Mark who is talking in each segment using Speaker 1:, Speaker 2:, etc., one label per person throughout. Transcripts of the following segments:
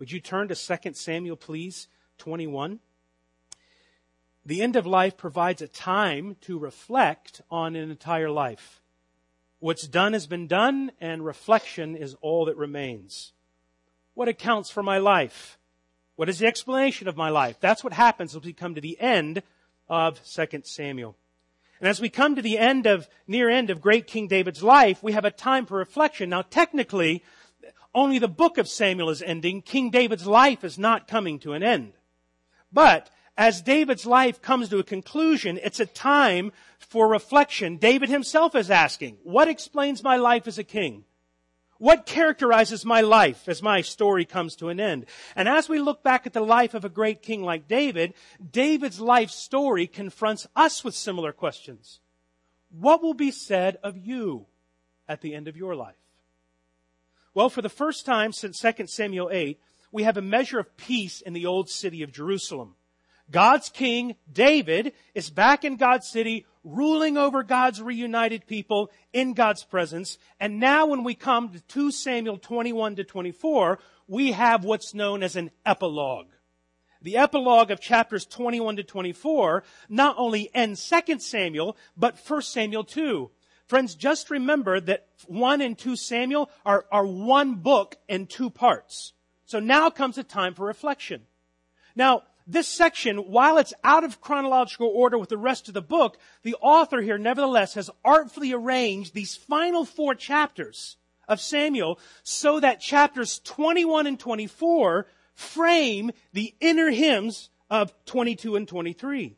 Speaker 1: Would you turn to 2 Samuel, please? 21. The end of life provides a time to reflect on an entire life. What's done has been done, and reflection is all that remains. What accounts for my life? What is the explanation of my life? That's what happens as we come to the end of 2 Samuel. And as we come to the end of, near end of great King David's life, we have a time for reflection. Now technically, only the book of Samuel is ending. King David's life is not coming to an end. But as David's life comes to a conclusion, it's a time for reflection. David himself is asking, what explains my life as a king? What characterizes my life as my story comes to an end? And as we look back at the life of a great king like David, David's life story confronts us with similar questions. What will be said of you at the end of your life? Well, for the first time since 2 Samuel 8, we have a measure of peace in the old city of Jerusalem. God's king, David, is back in God's city, ruling over God's reunited people in God's presence. And now when we come to 2 Samuel 21 to 24, we have what's known as an epilogue. The epilogue of chapters 21 to 24 not only ends 2 Samuel, but 1 Samuel 2. Friends, just remember that 1 and 2 Samuel are, are one book in two parts. So now comes a time for reflection. Now, this section, while it's out of chronological order with the rest of the book, the author here nevertheless has artfully arranged these final four chapters of Samuel so that chapters 21 and 24 frame the inner hymns of 22 and 23.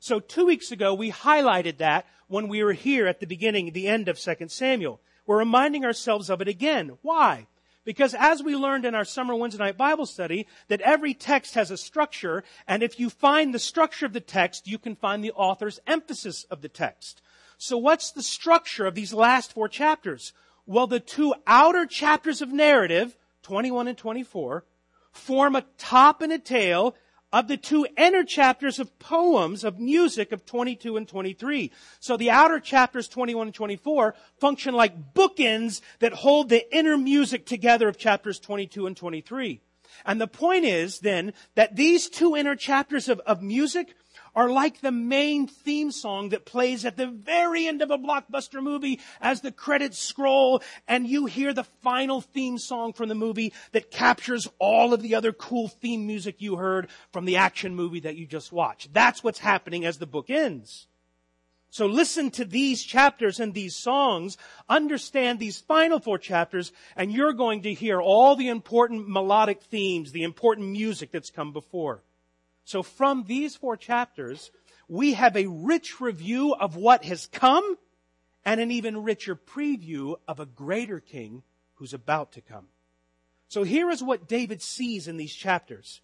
Speaker 1: So two weeks ago, we highlighted that when we were here at the beginning, the end of 2 Samuel. We're reminding ourselves of it again. Why? Because as we learned in our summer Wednesday night Bible study, that every text has a structure, and if you find the structure of the text, you can find the author's emphasis of the text. So what's the structure of these last four chapters? Well, the two outer chapters of narrative, 21 and 24, form a top and a tail of the two inner chapters of poems of music of 22 and 23. So the outer chapters 21 and 24 function like bookends that hold the inner music together of chapters 22 and 23. And the point is then that these two inner chapters of, of music are like the main theme song that plays at the very end of a blockbuster movie as the credits scroll and you hear the final theme song from the movie that captures all of the other cool theme music you heard from the action movie that you just watched. That's what's happening as the book ends. So listen to these chapters and these songs, understand these final four chapters, and you're going to hear all the important melodic themes, the important music that's come before. So from these four chapters, we have a rich review of what has come and an even richer preview of a greater king who's about to come. So here is what David sees in these chapters.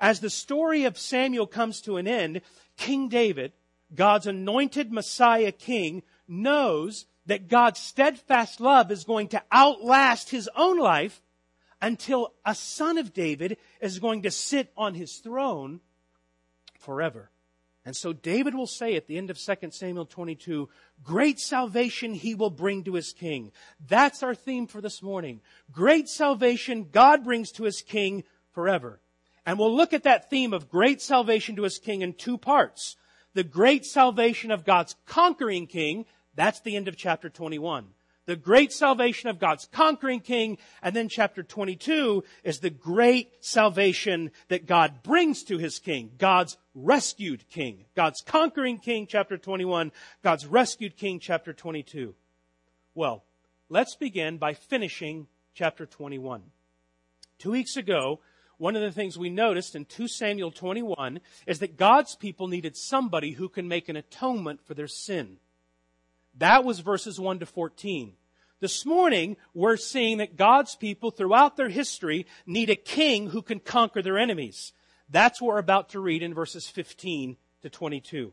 Speaker 1: As the story of Samuel comes to an end, King David, God's anointed Messiah king, knows that God's steadfast love is going to outlast his own life until a son of David is going to sit on his throne forever. And so David will say at the end of 2 Samuel 22, great salvation he will bring to his king. That's our theme for this morning. Great salvation God brings to his king forever. And we'll look at that theme of great salvation to his king in two parts. The great salvation of God's conquering king, that's the end of chapter 21 the great salvation of God's conquering king. And then chapter 22 is the great salvation that God brings to his king, God's rescued king. God's conquering king, chapter 21, God's rescued king, chapter 22. Well, let's begin by finishing chapter 21. Two weeks ago, one of the things we noticed in 2 Samuel 21 is that God's people needed somebody who can make an atonement for their sin. That was verses 1 to 14. This morning, we're seeing that God's people throughout their history need a king who can conquer their enemies. That's what we're about to read in verses 15 to 22.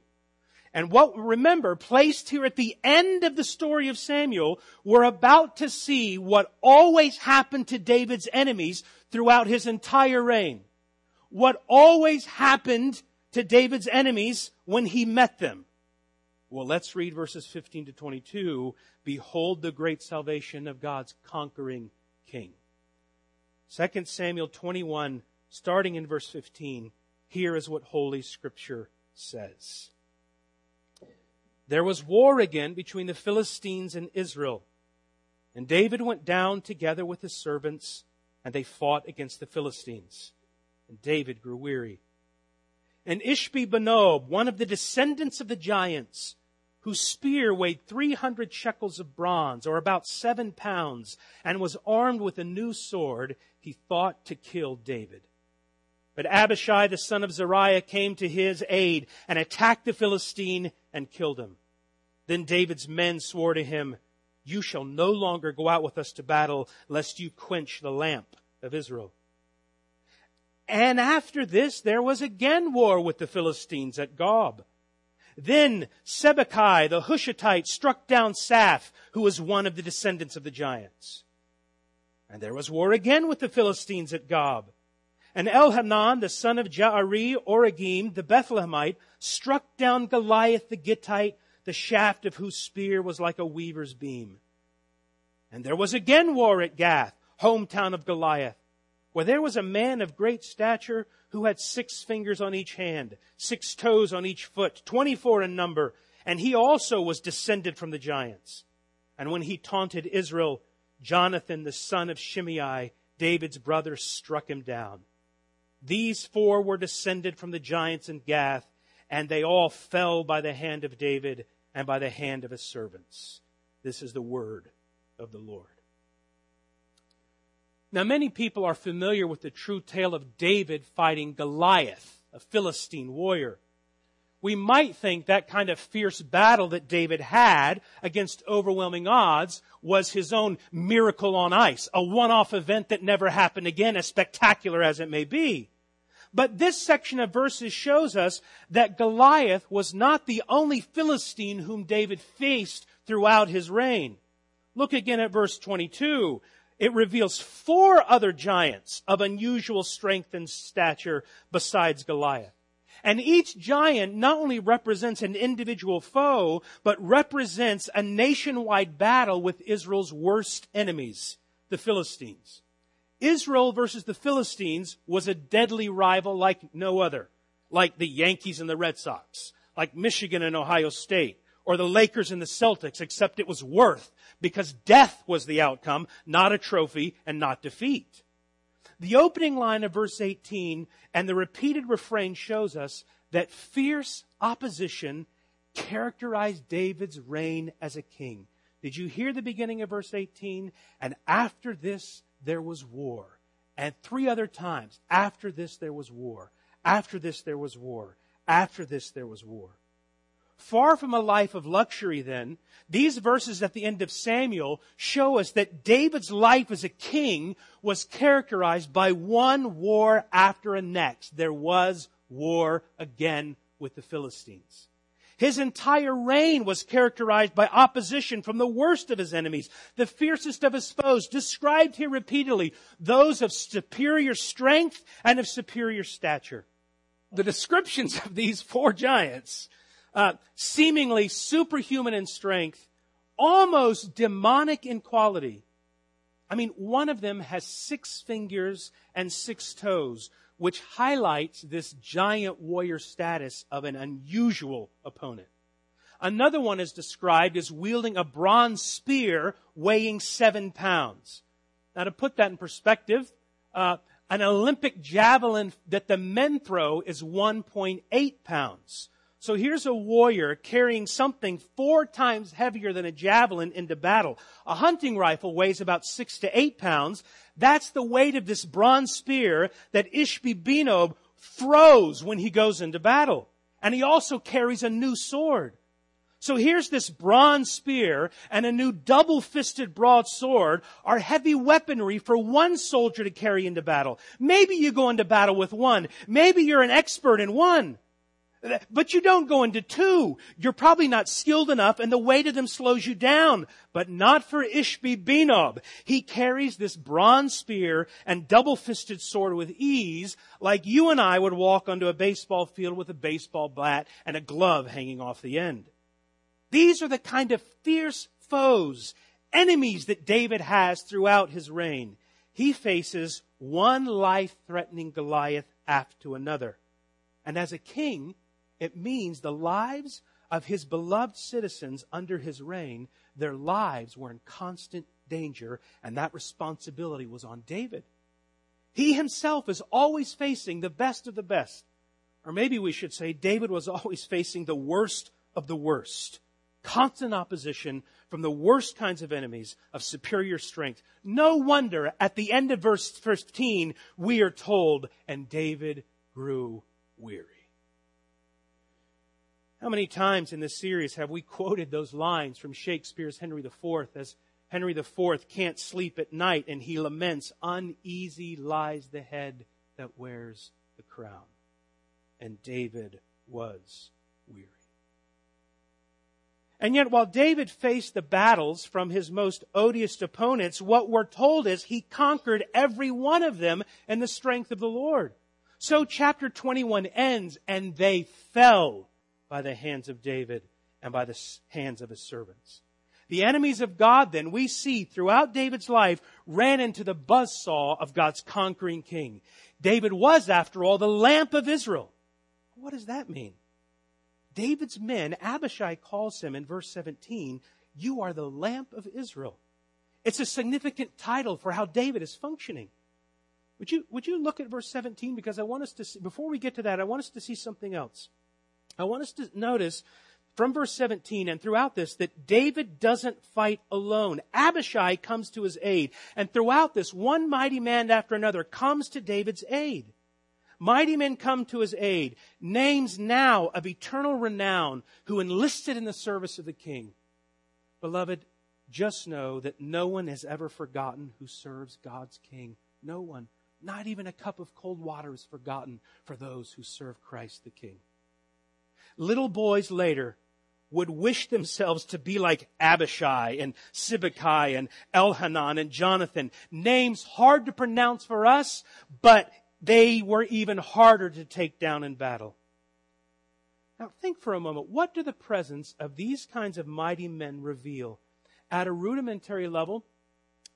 Speaker 1: And what, remember, placed here at the end of the story of Samuel, we're about to see what always happened to David's enemies throughout his entire reign. What always happened to David's enemies when he met them. Well, let's read verses 15 to 22. Behold the great salvation of God's conquering king. 2 Samuel 21, starting in verse 15, here is what Holy Scripture says. There was war again between the Philistines and Israel. And David went down together with his servants, and they fought against the Philistines. And David grew weary. And Ishbi Benob, one of the descendants of the giants, whose spear weighed 300 shekels of bronze, or about seven pounds, and was armed with a new sword, he thought to kill David. But Abishai, the son of Zeruiah, came to his aid and attacked the Philistine and killed him. Then David's men swore to him, You shall no longer go out with us to battle, lest you quench the lamp of Israel. And after this, there was again war with the Philistines at Gob. Then Sibbecai the Hushathite struck down Saph, who was one of the descendants of the giants. And there was war again with the Philistines at Gob. And Elhanan, the son of Jaare-Oregim, the Bethlehemite, struck down Goliath the Gittite, the shaft of whose spear was like a weaver's beam. And there was again war at Gath, hometown of Goliath, where there was a man of great stature who had six fingers on each hand, six toes on each foot, twenty-four in number, and he also was descended from the giants. And when he taunted Israel, Jonathan, the son of Shimei, David's brother, struck him down. These four were descended from the giants in Gath, and they all fell by the hand of David and by the hand of his servants. This is the word of the Lord. Now, many people are familiar with the true tale of David fighting Goliath, a Philistine warrior. We might think that kind of fierce battle that David had against overwhelming odds was his own miracle on ice, a one-off event that never happened again, as spectacular as it may be. But this section of verses shows us that Goliath was not the only Philistine whom David faced throughout his reign. Look again at verse 22. It reveals four other giants of unusual strength and stature besides Goliath. And each giant not only represents an individual foe, but represents a nationwide battle with Israel's worst enemies, the Philistines. Israel versus the Philistines was a deadly rival like no other, like the Yankees and the Red Sox, like Michigan and Ohio State, or the Lakers and the Celtics, except it was worth because death was the outcome, not a trophy and not defeat. The opening line of verse 18 and the repeated refrain shows us that fierce opposition characterized David's reign as a king. Did you hear the beginning of verse 18? And after this, there was war. And three other times, after this there was war. After this there was war. After this there was war. Far from a life of luxury then, these verses at the end of Samuel show us that David's life as a king was characterized by one war after a next. There was war again with the Philistines. His entire reign was characterized by opposition from the worst of his enemies, the fiercest of his foes, described here repeatedly, those of superior strength and of superior stature. The descriptions of these four giants, uh, seemingly superhuman in strength, almost demonic in quality. I mean, one of them has six fingers and six toes, which highlights this giant warrior status of an unusual opponent. Another one is described as wielding a bronze spear weighing seven pounds. Now to put that in perspective, uh, an Olympic javelin that the men throw is 1.8 pounds. So here's a warrior carrying something four times heavier than a javelin into battle. A hunting rifle weighs about six to eight pounds. That's the weight of this bronze spear that Ishbi Benob throws when he goes into battle. And he also carries a new sword. So here's this bronze spear and a new double-fisted broadsword are heavy weaponry for one soldier to carry into battle. Maybe you go into battle with one. Maybe you're an expert in one. But you don't go into two. You're probably not skilled enough and the weight of them slows you down. But not for Ishbi Benob. He carries this bronze spear and double-fisted sword with ease like you and I would walk onto a baseball field with a baseball bat and a glove hanging off the end. These are the kind of fierce foes, enemies that David has throughout his reign. He faces one life threatening Goliath after another. And as a king, it means the lives of his beloved citizens under his reign, their lives were in constant danger, and that responsibility was on David. He himself is always facing the best of the best. Or maybe we should say David was always facing the worst of the worst. Constant opposition from the worst kinds of enemies of superior strength. No wonder at the end of verse 15 we are told, and David grew weary. How many times in this series have we quoted those lines from Shakespeare's Henry IV as Henry IV can't sleep at night and he laments, uneasy lies the head that wears the crown. And David was weary. And yet while David faced the battles from his most odious opponents, what we're told is he conquered every one of them in the strength of the Lord. So chapter 21 ends, and they fell by the hands of David and by the hands of his servants. The enemies of God then, we see throughout David's life, ran into the buzzsaw of God's conquering king. David was, after all, the lamp of Israel. What does that mean? David's men, Abishai calls him in verse 17, you are the lamp of Israel. It's a significant title for how David is functioning. Would you, would you look at verse 17? Because I want us to see, before we get to that, I want us to see something else. I want us to notice from verse 17 and throughout this that David doesn't fight alone. Abishai comes to his aid. And throughout this, one mighty man after another comes to David's aid. Mighty men come to his aid, names now of eternal renown who enlisted in the service of the king. Beloved, just know that no one has ever forgotten who serves God's king. No one. Not even a cup of cold water is forgotten for those who serve Christ the king. Little boys later would wish themselves to be like Abishai and Sibbecai and Elhanan and Jonathan. Names hard to pronounce for us, but they were even harder to take down in battle. Now think for a moment, what do the presence of these kinds of mighty men reveal? At a rudimentary level,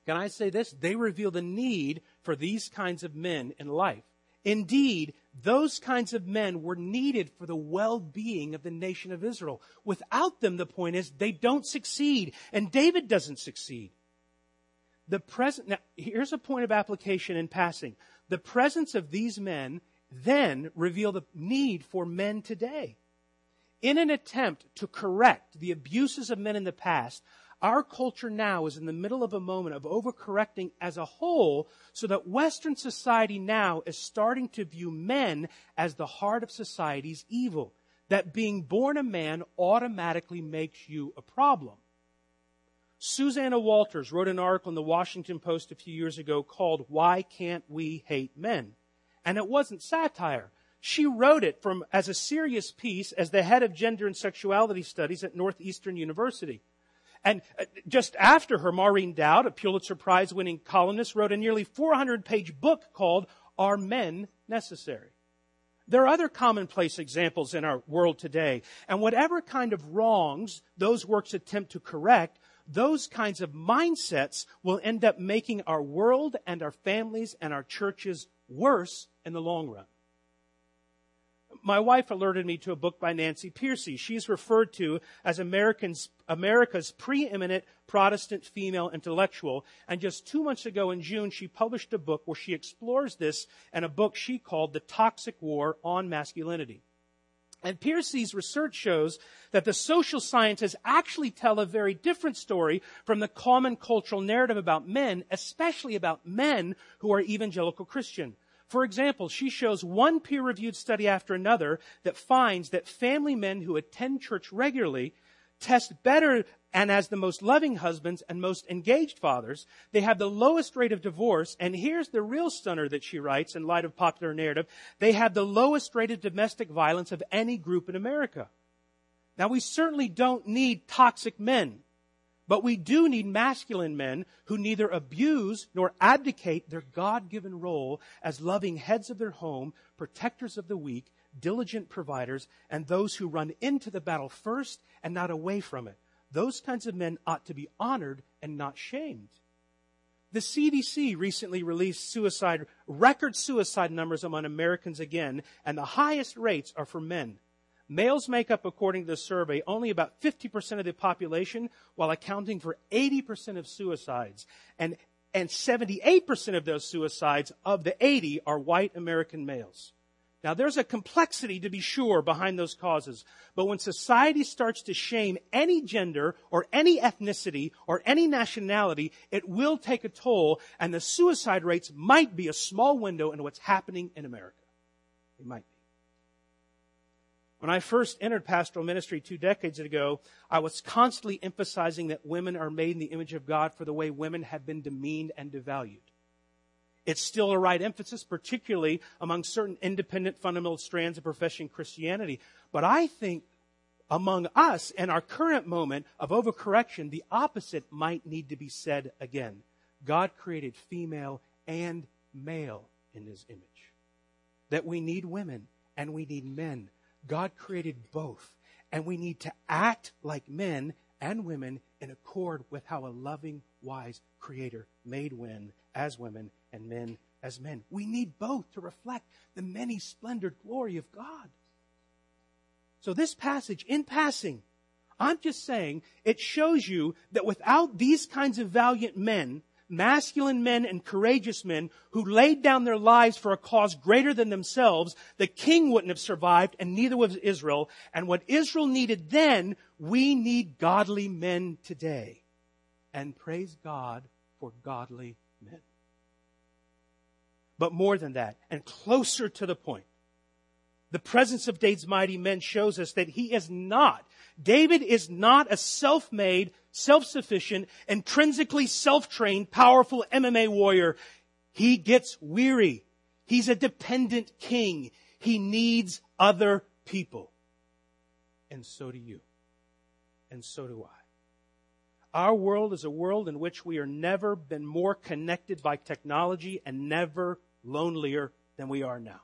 Speaker 1: can I say this? They reveal the need for these kinds of men in life. Indeed, those kinds of men were needed for the well-being of the nation of Israel. Without them, the point is, they don't succeed. And David doesn't succeed. The present, now, here's a point of application in passing. The presence of these men then reveal the need for men today. In an attempt to correct the abuses of men in the past, our culture now is in the middle of a moment of overcorrecting as a whole so that Western society now is starting to view men as the heart of society's evil. That being born a man automatically makes you a problem. Suzanna Walters wrote an article in the Washington Post a few years ago called Why Can't We Hate Men? And it wasn't satire. She wrote it from, as a serious piece as the head of gender and sexuality studies at Northeastern University. And uh, just after her, Maureen Dowd, a Pulitzer Prize winning columnist, wrote a nearly 400 page book called Are Men Necessary? There are other commonplace examples in our world today, and whatever kind of wrongs those works attempt to correct, those kinds of mindsets will end up making our world and our families and our churches worse in the long run. My wife alerted me to a book by Nancy Pearcey. She's referred to as Americans, America's preeminent Protestant female intellectual. And just two months ago in June, she published a book where she explores this in a book she called The Toxic War on Masculinity. And Pearcey's research shows that the social sciences actually tell a very different story from the common cultural narrative about men, especially about men who are evangelical Christian. For example, she shows one peer-reviewed study after another that finds that family men who attend church regularly test better and as the most loving husbands and most engaged fathers. They have the lowest rate of divorce. And here's the real stunner that she writes in light of popular narrative. They have the lowest rate of domestic violence of any group in America. Now we certainly don't need toxic men, but we do need masculine men who neither abuse nor abdicate their God-given role as loving heads of their home, protectors of the weak, diligent providers, and those who run into the battle first and not away from it. Those kinds of men ought to be honored and not shamed. The CDC recently released suicide, record suicide numbers among Americans again, and the highest rates are for men. Males make up, according to the survey, only about 50% of the population, while accounting for 80% of suicides. And, and 78% of those suicides of the 80 are white American males. Now there's a complexity to be sure behind those causes, but when society starts to shame any gender or any ethnicity or any nationality, it will take a toll and the suicide rates might be a small window into what's happening in America. It might be. When I first entered pastoral ministry two decades ago, I was constantly emphasizing that women are made in the image of God for the way women have been demeaned and devalued. It's still a right emphasis, particularly among certain independent fundamental strands of professing Christianity. But I think among us in our current moment of overcorrection, the opposite might need to be said again. God created female and male in his image. That we need women and we need men. God created both. And we need to act like men and women in accord with how a loving, wise creator made women as women and men as men. We need both to reflect the many splendored glory of God. So this passage, in passing, I'm just saying it shows you that without these kinds of valiant men, masculine men and courageous men who laid down their lives for a cause greater than themselves, the king wouldn't have survived and neither was Israel. And what Israel needed then, we need godly men today. And praise God for godly men. But more than that, and closer to the point, the presence of David's mighty men shows us that he is not, David is not a self-made, self-sufficient, intrinsically self-trained, powerful MMA warrior. He gets weary. He's a dependent king. He needs other people. And so do you. And so do I. Our world is a world in which we are never been more connected by technology and never lonelier than we are now.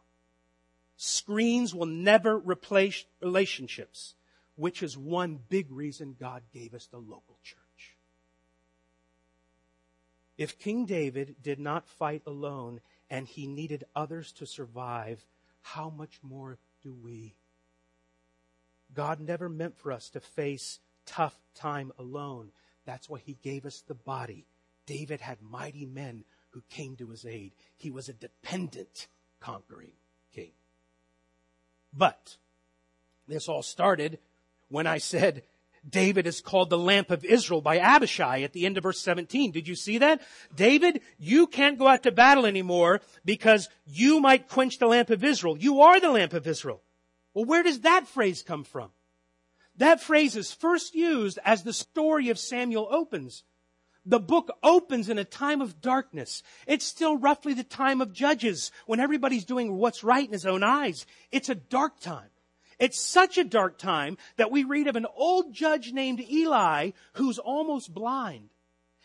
Speaker 1: Screens will never replace relationships, which is one big reason God gave us the local church. If King David did not fight alone and he needed others to survive, how much more do we? God never meant for us to face tough time alone. That's why he gave us the body. David had mighty men who came to his aid. He was a dependent conquering king. But this all started when I said David is called the lamp of Israel by Abishai at the end of verse 17. Did you see that? David, you can't go out to battle anymore because you might quench the lamp of Israel. You are the lamp of Israel. Well, where does that phrase come from? That phrase is first used as the story of Samuel opens. The book opens in a time of darkness. It's still roughly the time of Judges when everybody's doing what's right in his own eyes. It's a dark time. It's such a dark time that we read of an old judge named Eli who's almost blind.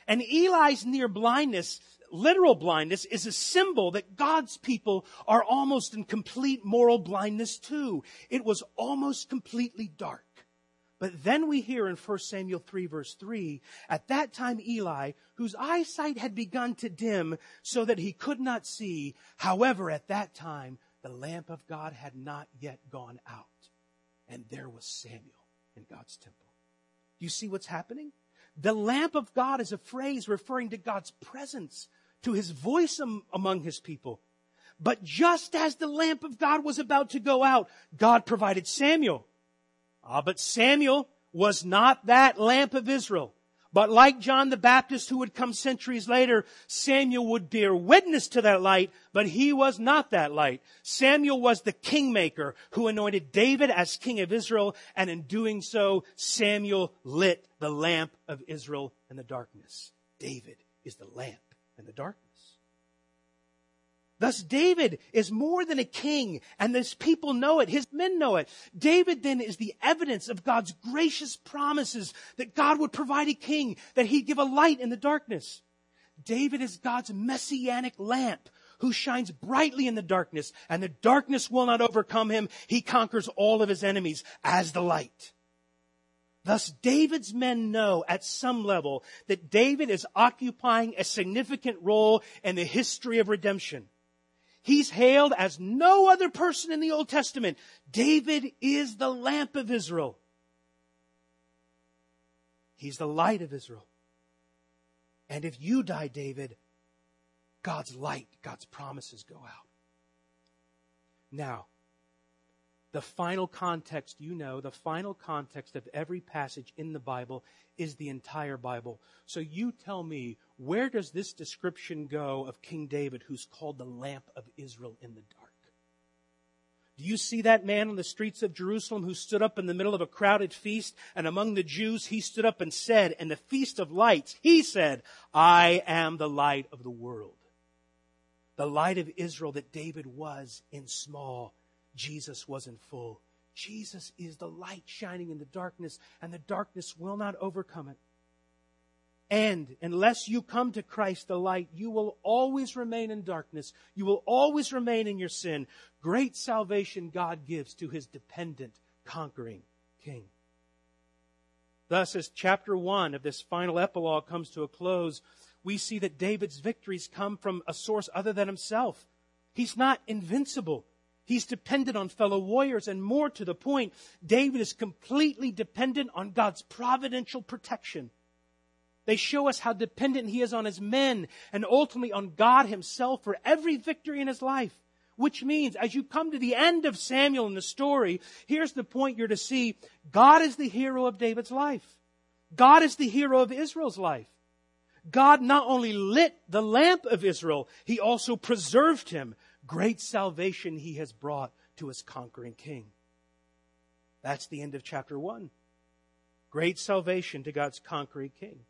Speaker 1: And Eli's near blindness, literal blindness, is a symbol that God's people are almost in complete moral blindness too. It was almost completely dark. But then we hear in 1 Samuel 3 verse 3, at that time Eli, whose eyesight had begun to dim so that he could not see, however, at that time, the lamp of God had not yet gone out. And there was Samuel in God's temple. Do you see what's happening? The lamp of God is a phrase referring to God's presence, to his voice among his people. But just as the lamp of God was about to go out, God provided Samuel. Ah, but Samuel was not that lamp of Israel. But like John the Baptist who would come centuries later, Samuel would bear witness to that light, but he was not that light. Samuel was the kingmaker who anointed David as king of Israel, and in doing so, Samuel lit the lamp of Israel in the darkness. David is the lamp in the darkness. Thus David is more than a king and his people know it. His men know it. David then is the evidence of God's gracious promises that God would provide a king, that he'd give a light in the darkness. David is God's messianic lamp who shines brightly in the darkness and the darkness will not overcome him. He conquers all of his enemies as the light. Thus, David's men know at some level that David is occupying a significant role in the history of redemption. He's hailed as no other person in the Old Testament. David is the lamp of Israel. He's the light of Israel. And if you die, David, God's light, God's promises go out. Now, the final context, you know, the final context of every passage in the Bible is the entire Bible. So you tell me, where does this description go of King David, who's called the lamp of Israel in the dark? Do you see that man on the streets of Jerusalem who stood up in the middle of a crowded feast and among the Jews he stood up and said, in the feast of lights, he said, I am the light of the world. The light of Israel that David was in small Jesus wasn't full. Jesus is the light shining in the darkness, and the darkness will not overcome it. And unless you come to Christ the light, you will always remain in darkness. You will always remain in your sin. Great salvation God gives to his dependent, conquering King. Thus, as chapter one of this final epilogue comes to a close, we see that David's victories come from a source other than himself. He's not invincible. He's dependent on fellow warriors, and more to the point, David is completely dependent on God's providential protection. They show us how dependent he is on his men and ultimately on God himself for every victory in his life. Which means, as you come to the end of Samuel in the story, here's the point you're to see. God is the hero of David's life. God is the hero of Israel's life. God not only lit the lamp of Israel, he also preserved him, Great salvation he has brought to his conquering king. That's the end of chapter 1. Great salvation to God's conquering king.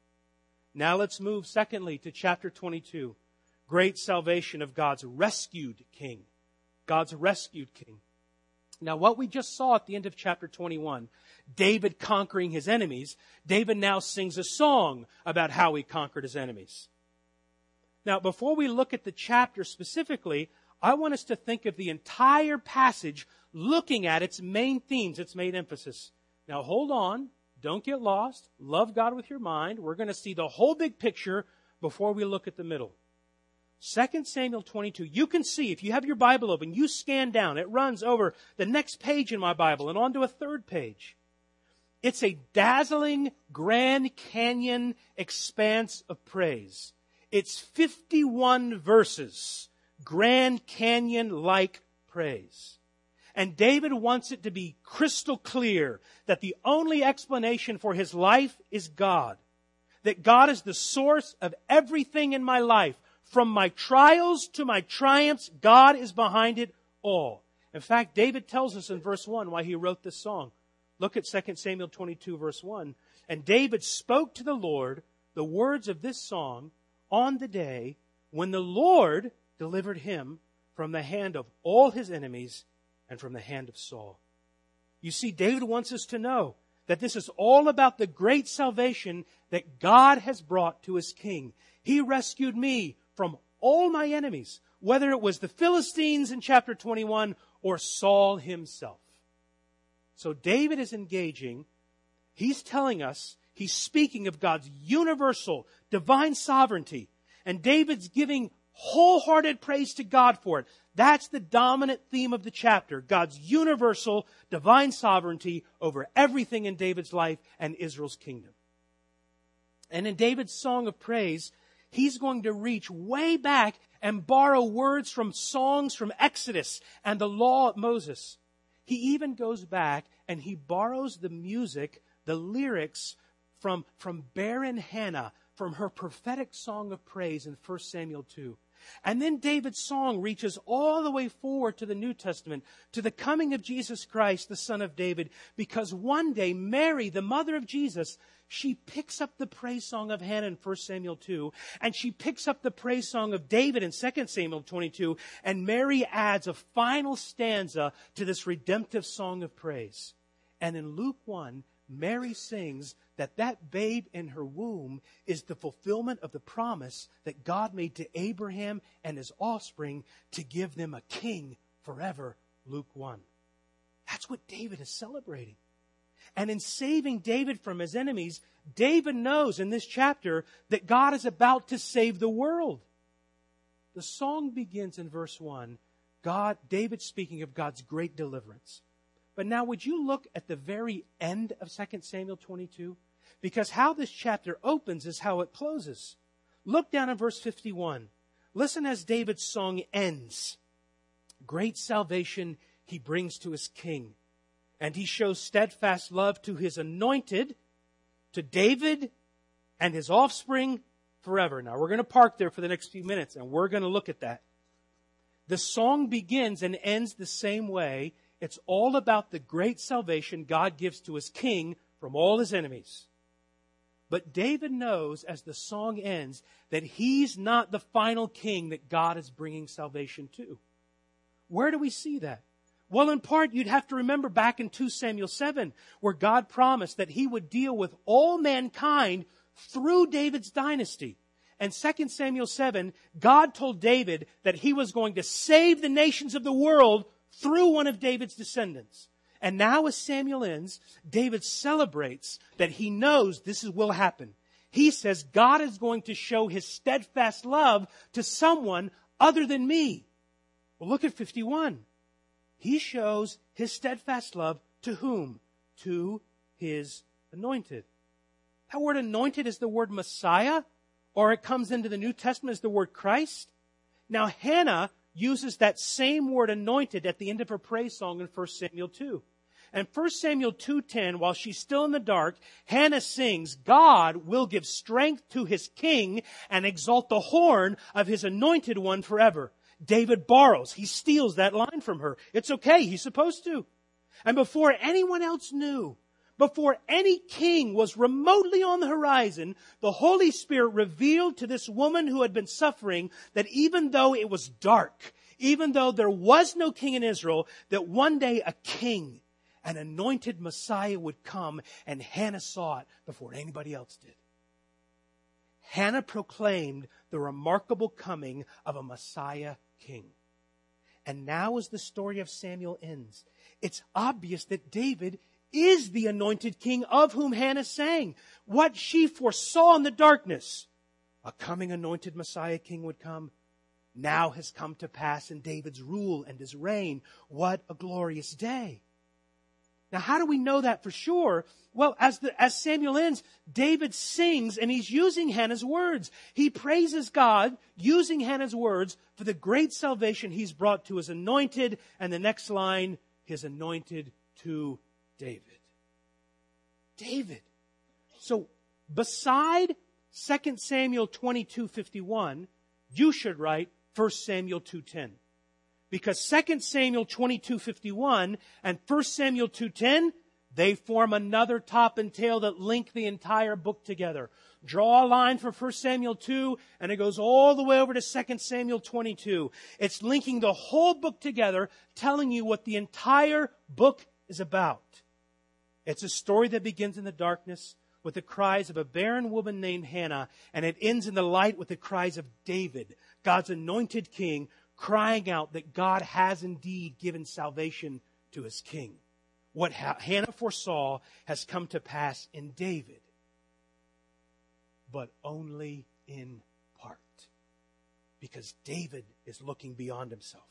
Speaker 1: Now let's move secondly to chapter 22. Great salvation of God's rescued king. God's rescued king. Now what we just saw at the end of chapter 21, David conquering his enemies, David now sings a song about how he conquered his enemies. Now before we look at the chapter specifically, I want us to think of the entire passage looking at its main themes, its main emphasis. Now hold on. Don't get lost. Love God with your mind. We're going to see the whole big picture before we look at the middle. 2 Samuel 22. You can see, if you have your Bible open, you scan down. It runs over the next page in my Bible and onto a third page. It's a dazzling Grand Canyon expanse of praise. It's 51 verses Grand Canyon like praise. And David wants it to be crystal clear that the only explanation for his life is God. That God is the source of everything in my life. From my trials to my triumphs, God is behind it all. In fact, David tells us in verse 1 why he wrote this song. Look at 2 Samuel 22 verse 1. And David spoke to the Lord the words of this song on the day when the Lord delivered him from the hand of all his enemies and from the hand of Saul. You see, David wants us to know that this is all about the great salvation that God has brought to his king. He rescued me from all my enemies, whether it was the Philistines in chapter 21 or Saul himself. So David is engaging, he's telling us, he's speaking of God's universal, divine sovereignty. And David's giving wholehearted praise to God for it. That's the dominant theme of the chapter. God's universal divine sovereignty over everything in David's life and Israel's kingdom. And in David's song of praise, he's going to reach way back and borrow words from songs from Exodus and the law of Moses. He even goes back and he borrows the music, the lyrics from, from barren Hannah, from her prophetic song of praise in 1 Samuel 2. And then David's song reaches all the way forward to the New Testament, to the coming of Jesus Christ, the Son of David, because one day Mary, the mother of Jesus, she picks up the praise song of Hannah in 1 Samuel 2, and she picks up the praise song of David in 2 Samuel 22, and Mary adds a final stanza to this redemptive song of praise. And in Luke 1, Mary sings that that babe in her womb is the fulfillment of the promise that God made to Abraham and his offspring to give them a king forever. Luke 1. That's what David is celebrating. And in saving David from his enemies, David knows in this chapter that God is about to save the world. The song begins in verse 1, God, David speaking of God's great deliverance. But now would you look at the very end of 2 Samuel 22? Because how this chapter opens is how it closes. Look down in verse 51. Listen as David's song ends. Great salvation he brings to his king, and he shows steadfast love to his anointed, to David and his offspring forever. Now we're going to park there for the next few minutes and we're going to look at that. The song begins and ends the same way. It's all about the great salvation God gives to his king from all his enemies. But David knows as the song ends that he's not the final king that God is bringing salvation to. Where do we see that? Well, in part, you'd have to remember back in 2 Samuel 7, where God promised that he would deal with all mankind through David's dynasty. And 2 Samuel 7, God told David that he was going to save the nations of the world through one of David's descendants. And now as Samuel ends, David celebrates that he knows this will happen. He says God is going to show his steadfast love to someone other than me. Well, look at 51. He shows his steadfast love to whom? To his anointed. That word anointed is the word Messiah, or it comes into the New Testament as the word Christ. Now, Hannah uses that same word anointed at the end of her praise song in 1 Samuel 2. And 1 Samuel 2:10, while she's still in the dark, Hannah sings, God will give strength to his king and exalt the horn of his anointed one forever. David borrows, he steals that line from her. It's okay, he's supposed to. And before anyone else knew, before any king was remotely on the horizon, the Holy Spirit revealed to this woman who had been suffering that even though it was dark, even though there was no king in Israel, that one day a king, an anointed Messiah would come, and Hannah saw it before anybody else did. Hannah proclaimed the remarkable coming of a Messiah king. And now as the story of Samuel ends, it's obvious that David is the anointed king of whom Hannah sang. What she foresaw in the darkness, a coming anointed Messiah king would come, now has come to pass in David's rule and his reign. What a glorious day. Now, how do we know that for sure? Well, as, the, as Samuel ends, David sings and he's using Hannah's words. He praises God using Hannah's words for the great salvation he's brought to his anointed. And the next line, his anointed to David. David. So beside 2 Samuel 22:51, you should write 1 Samuel 2:10. Because 2 Samuel 22:51 and 1 Samuel 2:10 they form another top and tail that link the entire book together. Draw a line for 1 Samuel 2 and it goes all the way over to 2 Samuel 22. It's linking the whole book together, telling you what the entire book is about. It's a story that begins in the darkness with the cries of a barren woman named Hannah, and it ends in the light with the cries of David, God's anointed king, crying out that God has indeed given salvation to his king. What Hannah foresaw has come to pass in David, but only in part. Because David is looking beyond himself.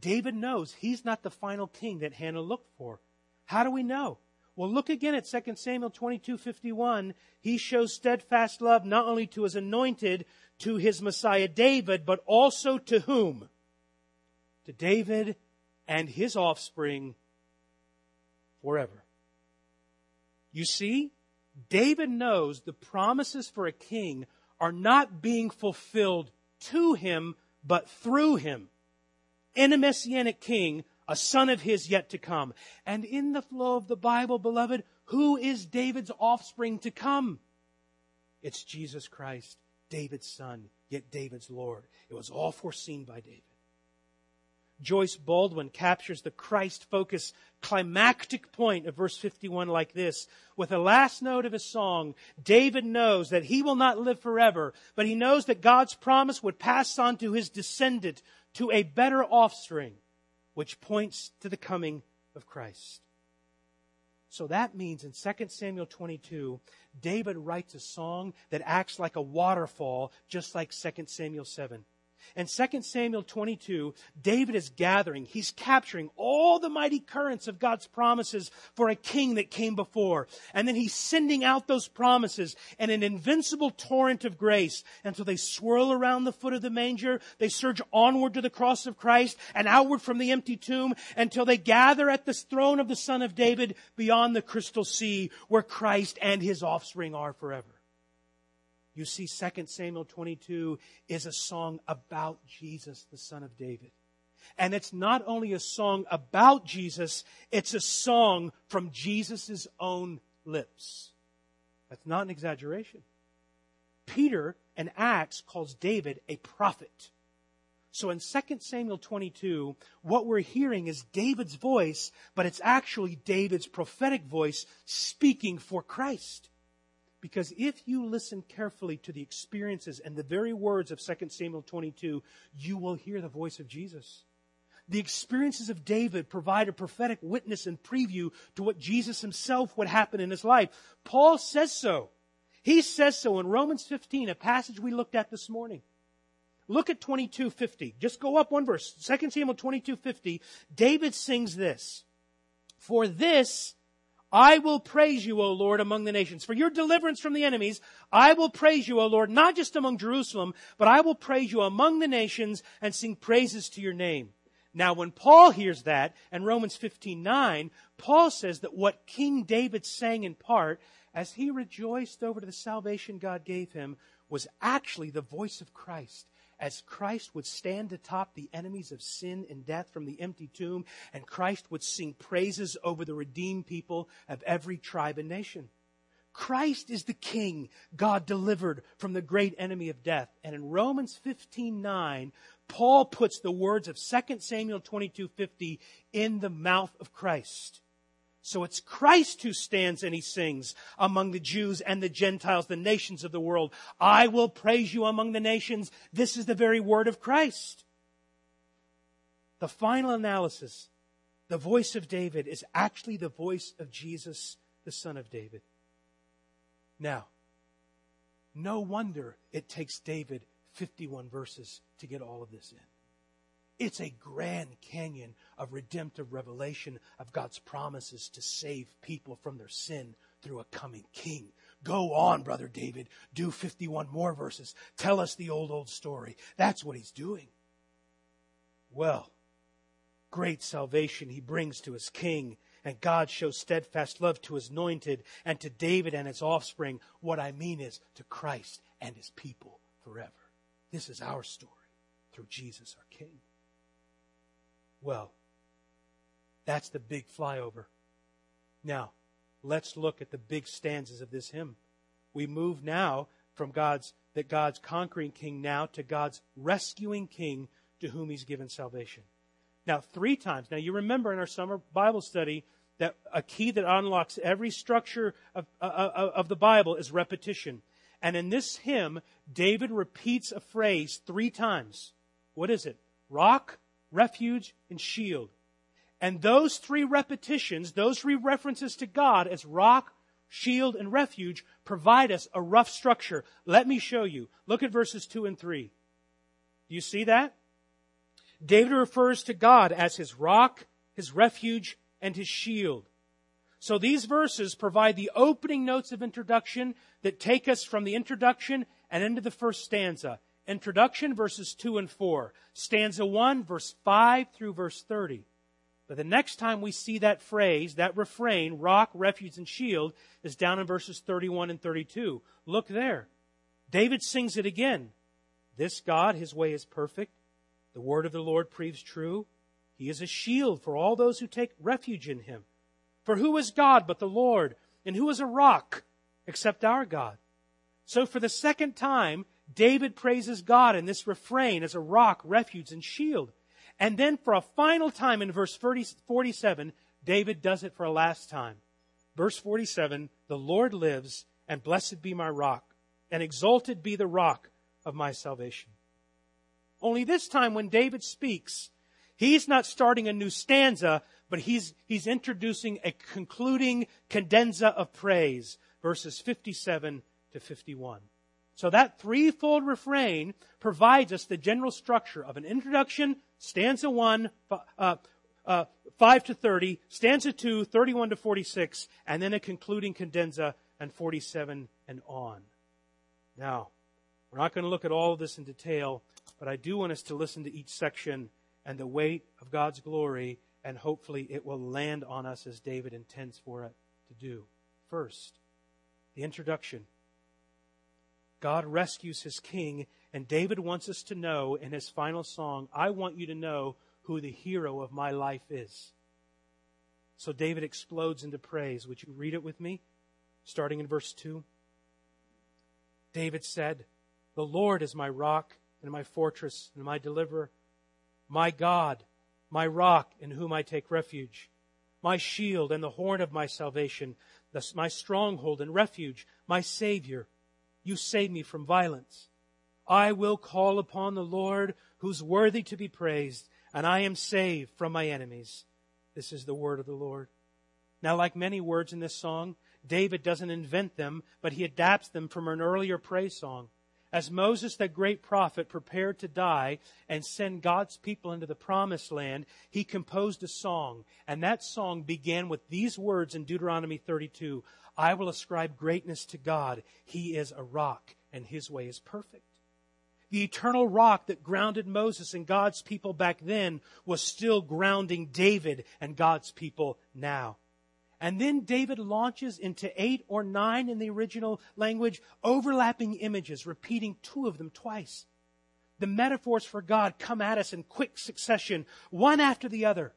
Speaker 1: David knows he's not the final king that Hannah looked for. How do we know? Well, look again at 2 Samuel 22:51. He shows steadfast love not only to his anointed, to his Messiah David, but also to whom? To David and his offspring forever. You see, David knows the promises for a king are not being fulfilled to him, but through him. In a messianic king, a son of his yet to come. And in the flow of the Bible, beloved, who is David's offspring to come? It's Jesus Christ, David's son, yet David's Lord. It was all foreseen by David. Joyce Baldwin captures the Christ focus climactic point of verse 51 like this. With the last note of his song, David knows that he will not live forever, but he knows that God's promise would pass on to his descendant, to a better offspring which points to the coming of Christ. So that means in 2 Samuel 22, David writes a song that acts like a waterfall, just like 2 Samuel 7. In 2 Samuel 22, David is gathering, he's capturing all the mighty currents of God's promises for a king that came before. And then he's sending out those promises in an invincible torrent of grace until they swirl around the foot of the manger, they surge onward to the cross of Christ and outward from the empty tomb until they gather at the throne of the Son of David beyond the crystal sea where Christ and his offspring are forever. You see, 2 Samuel 22 is a song about Jesus, the son of David. And it's not only a song about Jesus, it's a song from Jesus' own lips. That's not an exaggeration. Peter in Acts calls David a prophet. So in 2 Samuel 22, what we're hearing is David's voice, but it's actually David's prophetic voice speaking for Christ. Because if you listen carefully to the experiences and the very words of 2 Samuel 22, you will hear the voice of Jesus. The experiences of David provide a prophetic witness and preview to what Jesus himself would happen in his life. Paul says so. He says so in Romans 15, a passage we looked at this morning. Look at 2250. Just go up one verse. 2 Samuel 2250. David sings this. For this I will praise you, O Lord, among the nations. For your deliverance from the enemies, I will praise you, O Lord, not just among Jerusalem, but I will praise you among the nations and sing praises to your name. Now, when Paul hears that, and Romans 15, 9, Paul says that what King David sang in part, as he rejoiced over the salvation God gave him, was actually the voice of Christ as Christ would stand atop the enemies of sin and death from the empty tomb, and Christ would sing praises over the redeemed people of every tribe and nation. Christ is the king God delivered from the great enemy of death. And in Romans 15:9, Paul puts the words of 2 Samuel 22:50 in the mouth of Christ. So it's Christ who stands and he sings among the Jews and the Gentiles, the nations of the world. I will praise you among the nations. This is the very word of Christ. The final analysis, the voice of David is actually the voice of Jesus, the son of David. Now, no wonder it takes David 51 verses to get all of this in. It's a grand canyon of redemptive revelation of God's promises to save people from their sin through a coming king. Go on, brother David. Do 51 more verses. Tell us the old, old story. That's what he's doing. Well, great salvation he brings to his king, and God shows steadfast love to his anointed and to David and his offspring. What I mean is to Christ and his people forever. This is our story through Jesus our King. Well, that's the big flyover. Now, let's look at the big stanzas of this hymn. We move now from God's, that God's conquering king now to God's rescuing king to whom he's given salvation. Now, three times. Now, you remember in our summer Bible study that a key that unlocks every structure of, uh, uh of the Bible is repetition. And in this hymn, David repeats a phrase three times. What is it? Rock, refuge, and shield. And those three repetitions, those three references to God as rock, shield, and refuge provide us a rough structure. Let me show you. Look at verses 2 and 3. Do you see that? David refers to God as his rock, his refuge, and his shield. So these verses provide the opening notes of introduction that take us from the introduction and into the first stanza. Introduction, verses 2 and 4. Stanza 1, verse 5 through verse 30. But the next time we see that phrase, that refrain, rock, refuge, and shield, is down in verses 31 and 32. Look there. David sings it again. This God, his way is perfect. The word of the Lord proves true. He is a shield for all those who take refuge in him. For who is God but the Lord? And who is a rock except our God? So for the second time, David praises God in this refrain as a rock, refuge, and shield. And then for a final time in verse 40, 47, David does it for a last time. Verse 47, the Lord lives, and blessed be my rock, and exalted be the rock of my salvation. Only this time when David speaks, he's not starting a new stanza, but he's, he's introducing a concluding cadenza of praise, verses 57 to 51. So that threefold refrain provides us the general structure of an introduction, stanza 1, uh, uh, 5 to 30, stanza 2, 31 to 46, and then a concluding cadenza and 47 and on. Now, we're not going to look at all of this in detail, but I do want us to listen to each section and the weight of God's glory, and hopefully it will land on us as David intends for it to do. First, the introduction. God rescues his king, and David wants us to know in his final song, I want you to know who the hero of my life is. So David explodes into praise. Would you read it with me? Starting in verse 2. David said, The Lord is my rock and my fortress and my deliverer, my God, my rock in whom I take refuge, my shield and the horn of my salvation, my stronghold and refuge, my Savior you save me from violence. I will call upon the Lord who's worthy to be praised, and I am saved from my enemies. This is the word of the Lord. Now, like many words in this song, David doesn't invent them, but he adapts them from an earlier praise song. As Moses, that great prophet, prepared to die and send God's people into the promised land, he composed a song. And that song began with these words in Deuteronomy 32 I will ascribe greatness to God. He is a rock, and his way is perfect. The eternal rock that grounded Moses and God's people back then was still grounding David and God's people now. And then David launches into eight or nine in the original language, overlapping images, repeating two of them twice. The metaphors for God come at us in quick succession, one after the other.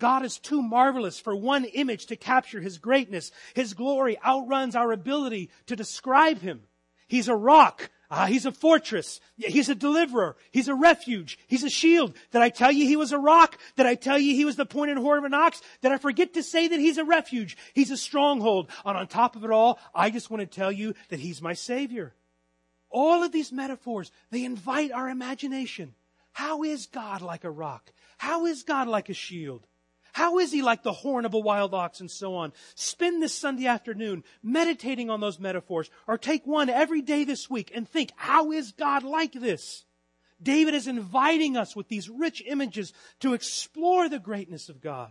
Speaker 1: God is too marvelous for one image to capture His greatness. His glory outruns our ability to describe Him. He's a rock, Ah, he's a fortress. He's a deliverer. He's a refuge. He's a shield. Did I tell you he was a rock? Did I tell you he was the pointed horn of an ox? Did I forget to say that he's a refuge? He's a stronghold. And on top of it all, I just want to tell you that he's my savior. All of these metaphors, they invite our imagination. How is God like a rock? How is God like a shield? How is he like the horn of a wild ox and so on? Spend this Sunday afternoon meditating on those metaphors or take one every day this week and think, how is God like this? David is inviting us with these rich images to explore the greatness of God.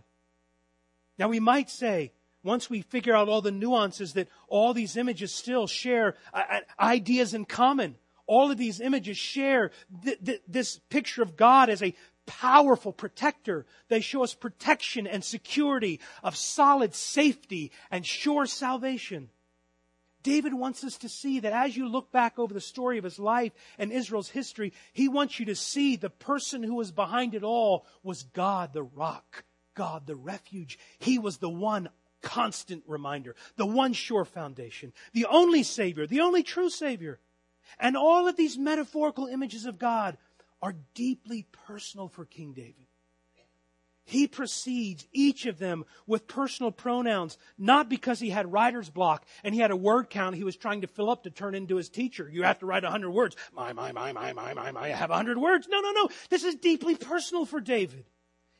Speaker 1: Now we might say, once we figure out all the nuances that all these images still share uh, uh ideas in common, all of these images share th- th- this picture of God as a powerful protector. They show us protection and security of solid safety and sure salvation. David wants us to see that as you look back over the story of his life and Israel's history, he wants you to see the person who was behind it all was God the rock, God the refuge. He was the one constant reminder, the one sure foundation, the only Savior, the only true Savior. And all of these metaphorical images of God are deeply personal for King David. He precedes each of them with personal pronouns, not because he had writer's block and he had a word count he was trying to fill up to turn into his teacher. You have to write a hundred words. My, my, my, my, my, my, my, I have a hundred words. No, no, no. This is deeply personal for David.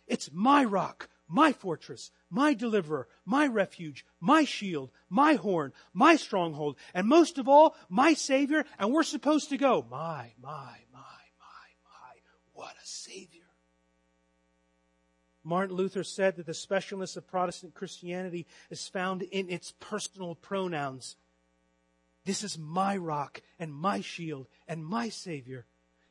Speaker 1: It's my rock, my fortress, my deliverer, my refuge, my shield, my horn, my stronghold, and most of all, my savior, and we're supposed to go, my, my, Martin Luther said that the specialness of Protestant Christianity is found in its personal pronouns. This is my rock and my shield and my Savior.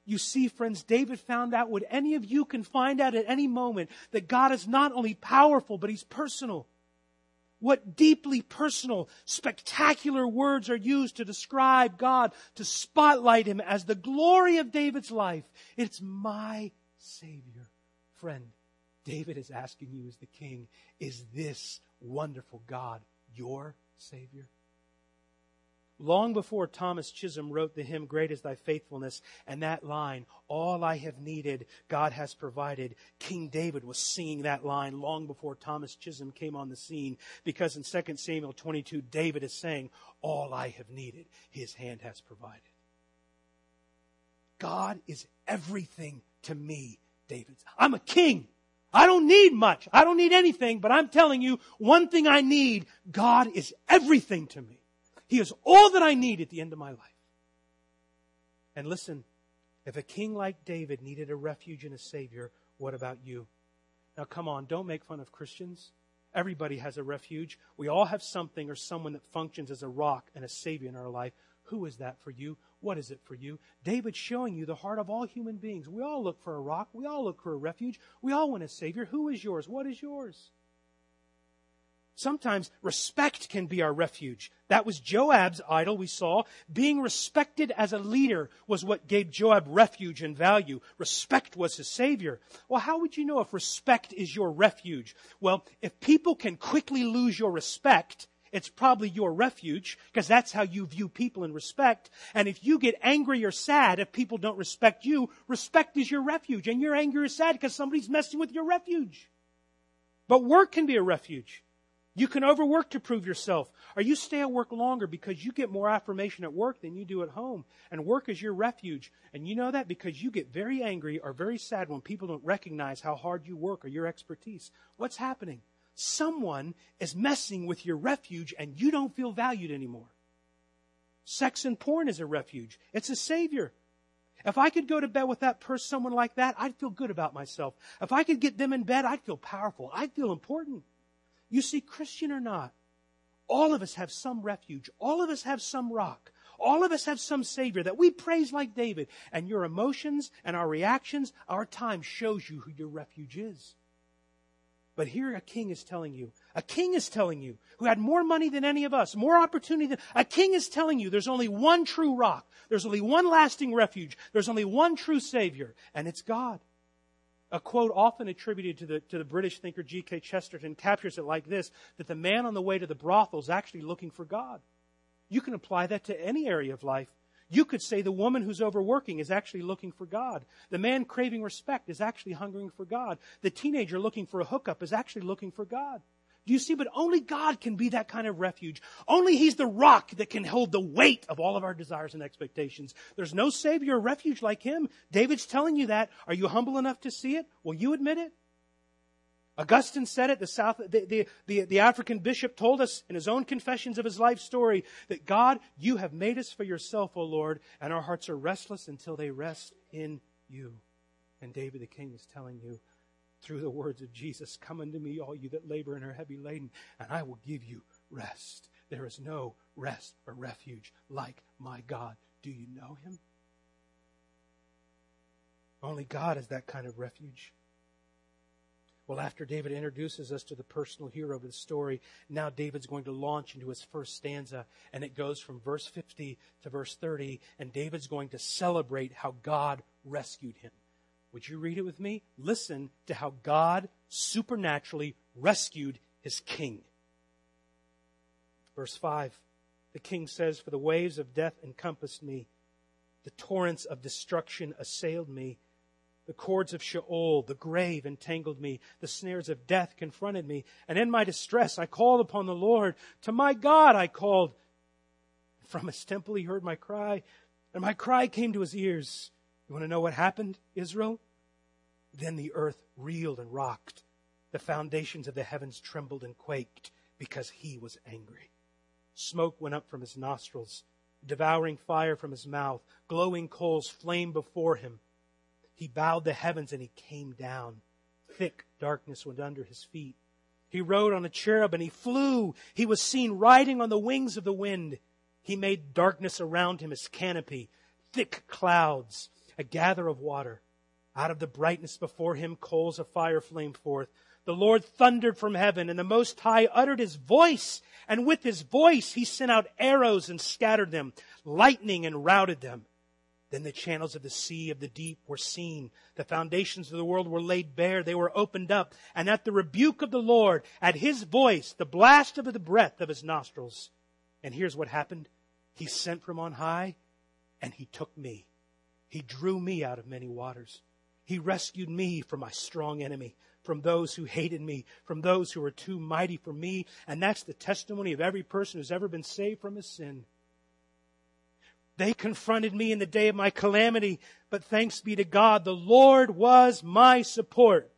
Speaker 1: You see, friends, David found out what any of you can find out at any moment that God is not only powerful, but He's personal. What deeply personal, spectacular words are used to describe God, to spotlight Him as the glory of David's life. It's my Savior. Friend, David is asking you as the king, is this wonderful God your Savior? Long before Thomas Chisholm wrote the hymn, Great is Thy Faithfulness, and that line, All I have needed, God has provided, King David was singing that line long before Thomas Chisholm came on the scene, because in 2 Samuel 22, David is saying, All I have needed, His hand has provided. God is everything to me, David. I'm a king. I don't need much. I don't need anything, but I'm telling you, one thing I need, God is everything to me. He is all that I need at the end of my life. And listen, if a king like David needed a refuge and a savior, what about you? Now come on, don't make fun of Christians. Everybody has a refuge. We all have something or someone that functions as a rock and a savior in our life. Who is that for you? What is it for you? David's showing you the heart of all human beings. We all look for a rock. We all look for a refuge. We all want a Savior. Who is yours? What is yours? Sometimes respect can be our refuge. That was Joab's idol we saw. Being respected as a leader was what gave Joab refuge and value. Respect was his savior. Well, how would you know if respect is your refuge? Well, if people can quickly lose your respect, it's probably your refuge because that's how you view people and respect. And if you get angry or sad if people don't respect you, respect is your refuge. And you're angry or sad because somebody's messing with your refuge. But work can be a refuge. You can overwork to prove yourself. Or you stay at work longer because you get more affirmation at work than you do at home. And work is your refuge. And you know that because you get very angry or very sad when people don't recognize how hard you work or your expertise. What's happening? Someone is messing with your refuge and you don't feel valued anymore. Sex and porn is a refuge. It's a savior. If I could go to bed with that person, someone like that, I'd feel good about myself. If I could get them in bed, I'd feel powerful. I'd feel important. You see, Christian or not, all of us have some refuge. All of us have some rock. All of us have some Savior that we praise like David. And your emotions and our reactions, our time shows you who your refuge is. But here a king is telling you, a king is telling you, who had more money than any of us, more opportunity than, a king is telling you there's only one true rock. There's only one lasting refuge. There's only one true savior, and it's God. A quote often attributed to the, to the British thinker G.K. Chesterton captures it like this, that the man on the way to the brothel is actually looking for God. You can apply that to any area of life. You could say the woman who's overworking is actually looking for God. The man craving respect is actually hungering for God. The teenager looking for a hookup is actually looking for God. Do you see? But only God can be that kind of refuge. Only He's the rock that can hold the weight of all of our desires and expectations. There's no Savior or refuge like Him. David's telling you that. Are you humble enough to see it? Will you admit it? Augustine said it, the, South, the, the, the, the, African bishop told us in his own confessions of his life story that God, you have made us for yourself, O Lord, and our hearts are restless until they rest in you. And David the king is telling you through the words of Jesus, Come unto me, all you that labor and are heavy laden, and I will give you rest. There is no rest or refuge like my God. Do you know him? Only God is that kind of refuge. Well, after David introduces us to the personal hero of the story, now David's going to launch into his first stanza, and it goes from verse 50 to verse 30, and David's going to celebrate how God rescued him. Would you read it with me? Listen to how God supernaturally rescued his king. Verse 5 The king says, For the waves of death encompassed me, the torrents of destruction assailed me. The cords of Sheol, the grave, entangled me. The snares of death confronted me. And in my distress, I called upon the Lord. To my God, I called. From his temple, he heard my cry, and my cry came to his ears. You want to know what happened, Israel? Then the earth reeled and rocked. The foundations of the heavens trembled and quaked because he was angry. Smoke went up from his nostrils, devouring fire from his mouth. Glowing coals flamed before him. He bowed the heavens and he came down. Thick darkness went under his feet. He rode on a cherub and he flew. He was seen riding on the wings of the wind. He made darkness around him his canopy, thick clouds, a gather of water. Out of the brightness before him, coals of fire flamed forth. The Lord thundered from heaven, and the Most High uttered his voice, and with his voice he sent out arrows and scattered them, lightning and routed them. Then the channels of the sea of the deep were seen. The foundations of the world were laid bare. They were opened up. And at the rebuke of the Lord, at his voice, the blast of the breath of his nostrils. And here's what happened. He sent from on high and he took me. He drew me out of many waters. He rescued me from my strong enemy, from those who hated me, from those who were too mighty for me. And that's the testimony of every person who's ever been saved from his sin. They confronted me in the day of my calamity, but thanks be to God, the Lord was my support.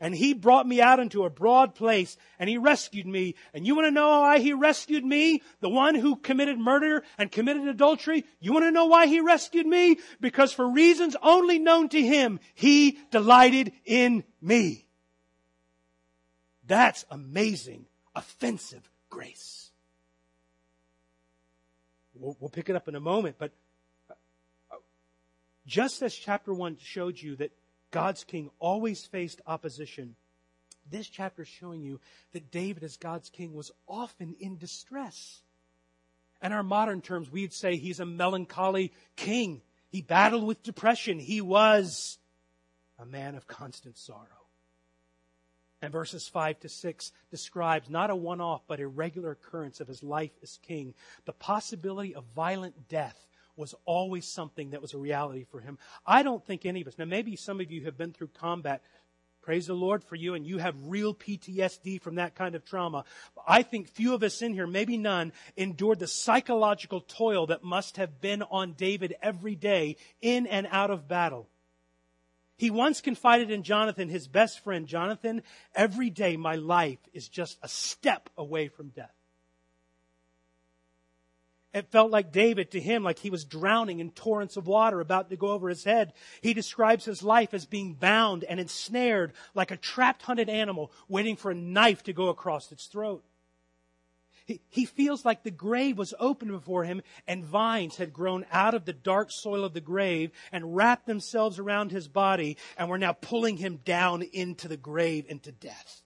Speaker 1: And he brought me out into a broad place and he rescued me. And you want to know why he rescued me? The one who committed murder and committed adultery? You want to know why he rescued me? Because for reasons only known to him, he delighted in me. That's amazing, offensive grace. We'll, we'll pick it up in a moment, but just as chapter 1 showed you that God's king always faced opposition. This chapter is showing you that David, as God's king, was often in distress. In our modern terms, we'd say he's a melancholy king. He battled with depression. He was a man of constant sorrow. And verses 5 to 6 describes not a one off, but a regular occurrence of his life as king. The possibility of violent death was always something that was a reality for him. I don't think any of us, now maybe some of you have been through combat. Praise the Lord for you and you have real PTSD from that kind of trauma. I think few of us in here, maybe none, endured the psychological toil that must have been on David every day in and out of battle. He once confided in Jonathan, his best friend, Jonathan, every day my life is just a step away from death. It felt like David to him, like he was drowning in torrents of water about to go over his head. He describes his life as being bound and ensnared like a trapped hunted animal waiting for a knife to go across its throat. He, feels like the grave was open before him and vines had grown out of the dark soil of the grave and wrapped themselves around his body and were now pulling him down into the grave, into death.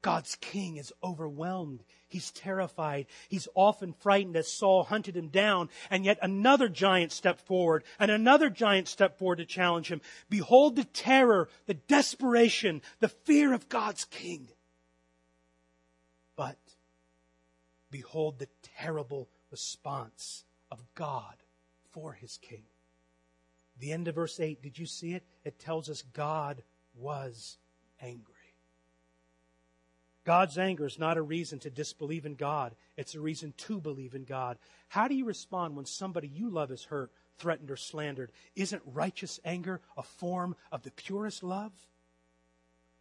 Speaker 1: God's king is overwhelmed. He's terrified. He's often frightened as Saul hunted him down, and yet another giant stepped forward, and another giant stepped forward to challenge him. Behold the terror, the desperation, the fear of God's king. But behold the terrible response of God for his king. The end of verse 8, did you see it? It tells us God was angry. God's anger is not a reason to disbelieve in God. It's a reason to believe in God. How do you respond when somebody you love is hurt, threatened, or slandered? Isn't righteous anger a form of the purest love?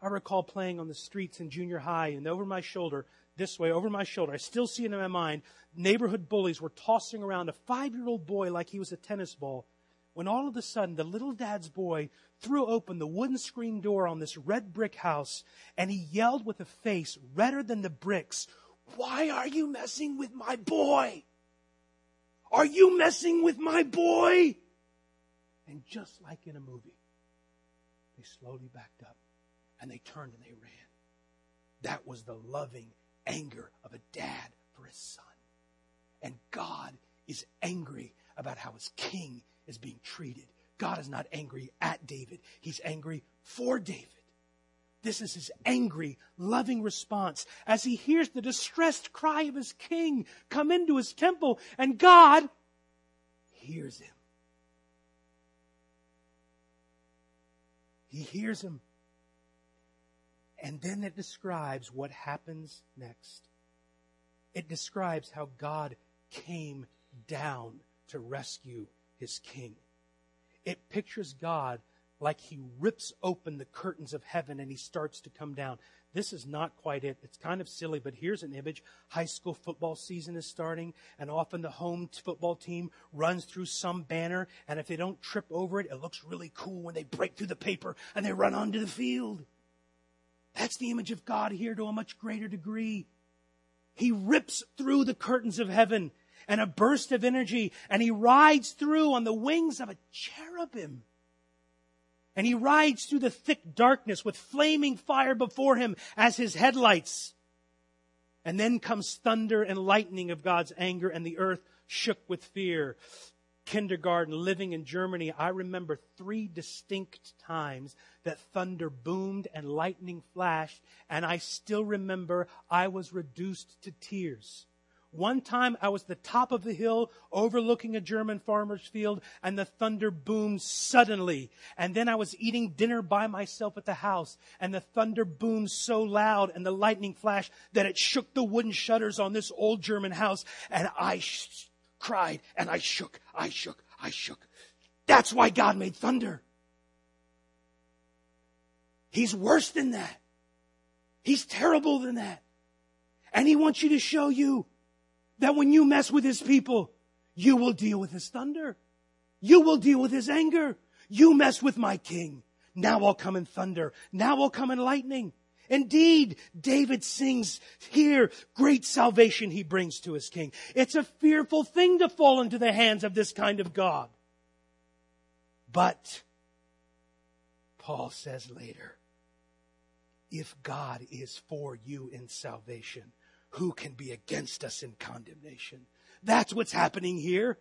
Speaker 1: I recall playing on the streets in junior high and over my shoulder, this way, over my shoulder, I still see it in my mind, neighborhood bullies were tossing around a five year old boy like he was a tennis ball when all of a sudden the little dad's boy threw open the wooden screen door on this red brick house and he yelled with a face redder than the bricks, Why are you messing with my boy? Are you messing with my boy? And just like in a movie, they slowly backed up and they turned and they ran. That was the loving anger of a dad for his son. And God is angry about how his king is being treated. God is not angry at David. He's angry for David. This is his angry, loving response as he hears the distressed cry of his king come into his temple and God hears him. He hears him. And then it describes what happens next. It describes how God came down to rescue his king. It pictures God like he rips open the curtains of heaven and he starts to come down. This is not quite it. It's kind of silly, but here's an image. High school football season is starting, and often the home football team runs through some banner, and if they don't trip over it, it looks really cool when they break through the paper and they run onto the field. That's the image of God here to a much greater degree. He rips through the curtains of heaven and a burst of energy, and he rides through on the wings of a cherubim. And he rides through the thick darkness with flaming fire before him as his headlights. And then comes thunder and lightning of God's anger, and the earth shook with fear. Kindergarten, living in Germany, I remember three distinct times that thunder boomed and lightning flashed, and I still remember I was reduced to tears one time I was the top of the hill overlooking a German farmer's field and the thunder boomed suddenly. And then I was eating dinner by myself at the house and the thunder boomed so loud and the lightning flashed that it shook the wooden shutters on this old German house and I sh- cried and I shook, I shook, I shook. That's why God made thunder. He's worse than that. He's terrible than that. And he wants you to show you that when you mess with his people, you will deal with his thunder. You will deal with his anger. You mess with my king. Now I'll come in thunder. Now I'll come in lightning. Indeed, David sings here, great salvation he brings to his king. It's a fearful thing to fall into the hands of this kind of God. But, Paul says later, if God is for you in salvation, who can be against us in condemnation? That's what's happening here.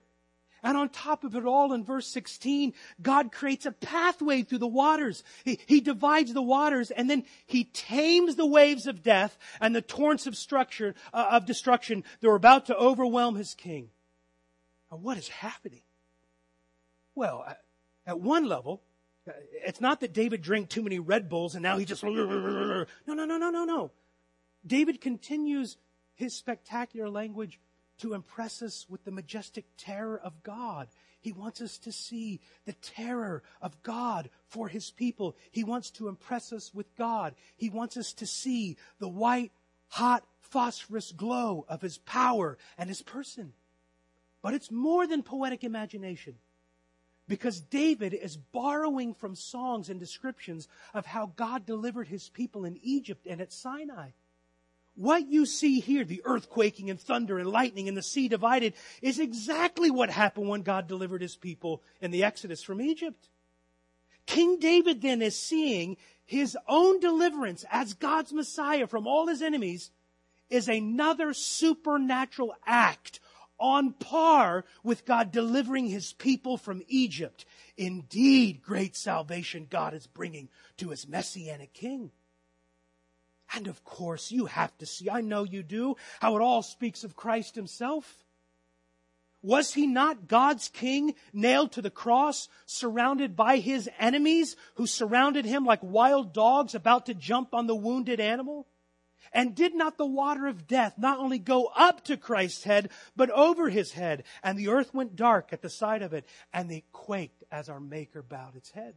Speaker 1: And on top of it all, in verse 16, God creates a pathway through the waters. He, he, divides the waters and then he tames the waves of death and the torrents of structure, uh, of destruction that were about to overwhelm his king. Now, what is happening? Well, at one level, it's not that David drank too many Red Bulls and now he just, no, no, no, no, no, no. David continues his spectacular language to impress us with the majestic terror of God. He wants us to see the terror of God for His people. He wants to impress us with God. He wants us to see the white, hot, phosphorus glow of His power and His person. But it's more than poetic imagination. Because David is borrowing from songs and descriptions of how God delivered His people in Egypt and at Sinai. What you see here, the earthquaking and thunder and lightning and the sea divided, is exactly what happened when God delivered his people in the Exodus from Egypt. King David then is seeing his own deliverance as God's Messiah from all his enemies is another supernatural act on par with God delivering his people from Egypt. Indeed, great salvation God is bringing to his messianic king. And of course, you have to see, I know you do, how it all speaks of Christ himself. Was he not God's king nailed to the cross, surrounded by his enemies who surrounded him like wild dogs about to jump on the wounded animal? And did not the water of death not only go up to Christ's head, but over his head? And the earth went dark at the sight of it, and they quaked as our Maker bowed its head.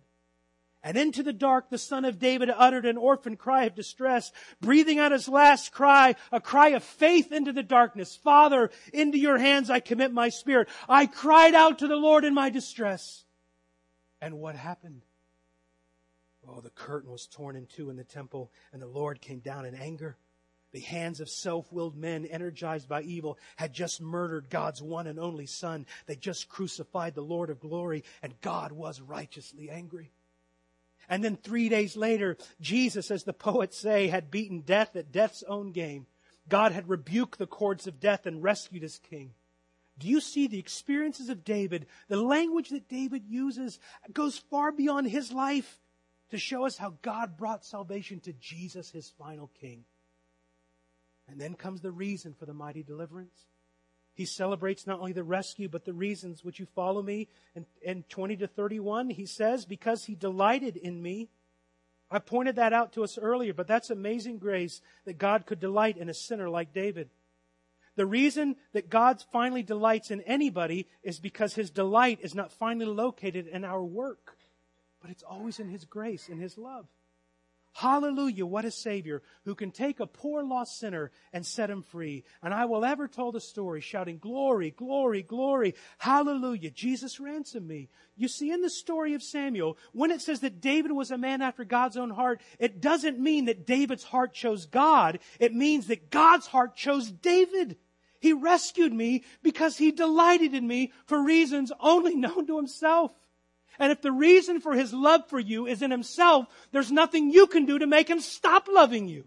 Speaker 1: And into the dark the son of David uttered an orphan cry of distress, breathing out his last cry, a cry of faith into the darkness. Father, into your hands I commit my spirit. I cried out to the Lord in my distress. And what happened? Oh, the curtain was torn in two in the temple, and the Lord came down in anger. The hands of self-willed men energized by evil had just murdered God's one and only son. They just crucified the Lord of glory, and God was righteously angry. And then three days later, Jesus, as the poets say, had beaten death at death's own game. God had rebuked the cords of death and rescued his king. Do you see the experiences of David? The language that David uses goes far beyond his life to show us how God brought salvation to Jesus, his final king. And then comes the reason for the mighty deliverance. He celebrates not only the rescue, but the reasons. Would you follow me? And, in 20 to 31, he says, because he delighted in me. I pointed that out to us earlier, but that's amazing grace that God could delight in a sinner like David. The reason that God finally delights in anybody is because his delight is not finally located in our work, but it's always in his grace, in his love. Hallelujah, what a Savior who can take a poor lost sinner and set him free. And I will ever tell the story shouting, glory, glory, glory, hallelujah, Jesus ransomed me. You see, in the story of Samuel, when it says that David was a man after God's own heart, it doesn't mean that David's heart chose God. It means that God's heart chose David. He rescued me because he delighted in me for reasons only known to himself. And if the reason for his love for you is in himself, there's nothing you can do to make him stop loving you.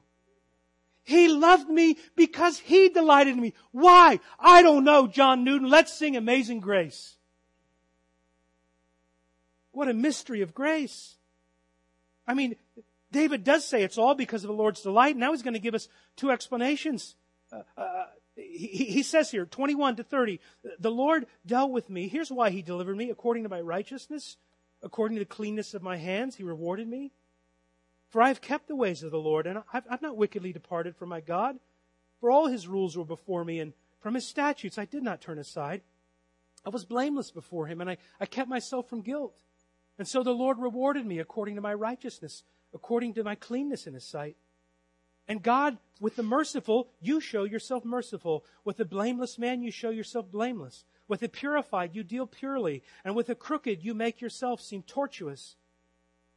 Speaker 1: He loved me because he delighted in me. Why? I don't know, John Newton. Let's sing Amazing Grace. What a mystery of grace. I mean, David does say it's all because of the Lord's delight. Now he's going to give us two explanations. Uh, uh, he, he says here, 21 to 30, the Lord dealt with me. Here's why he delivered me. According to my righteousness, according to the cleanness of my hands, he rewarded me. For I have kept the ways of the Lord, and I've, I've not wickedly departed from my God. For all his rules were before me, and from his statutes I did not turn aside. I was blameless before him, and I, I kept myself from guilt. And so the Lord rewarded me according to my righteousness according to my cleanness in his sight. And God, with the merciful, you show yourself merciful. With the blameless man, you show yourself blameless. With the purified, you deal purely. And with the crooked, you make yourself seem tortuous.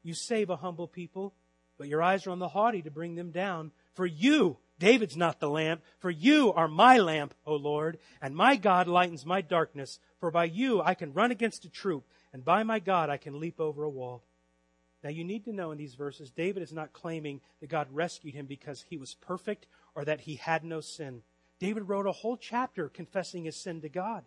Speaker 1: You save a humble people, but your eyes are on the haughty to bring them down. For you, David's not the lamp, for you are my lamp, O Lord, and my God lightens my darkness. For by you I can run against a troop, and by my God I can leap over a wall. Now you need to know in these verses, David is not claiming that God rescued him because he was perfect or that he had no sin. David wrote a whole chapter confessing his sin to God.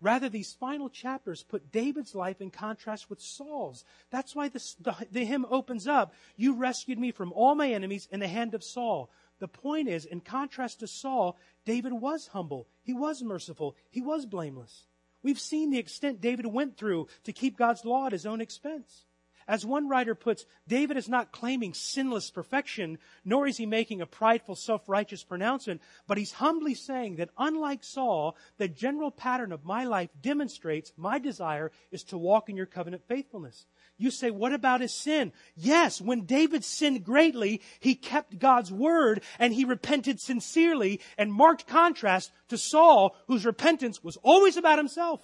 Speaker 1: Rather, these final chapters put David's life in contrast with Saul's. That's why the, the hymn opens up, You rescued me from all my enemies in the hand of Saul. The point is, in contrast to Saul, David was humble. He was merciful. He was blameless. We've seen the extent David went through to keep God's law at his own expense. As one writer puts, David is not claiming sinless perfection, nor is he making a prideful, self-righteous pronouncement, but he's humbly saying that unlike Saul, the general pattern of my life demonstrates my desire is to walk in your covenant faithfulness. You say, what about his sin? Yes, when David sinned greatly, he kept God's word and he repented sincerely and marked contrast to Saul, whose repentance was always about himself.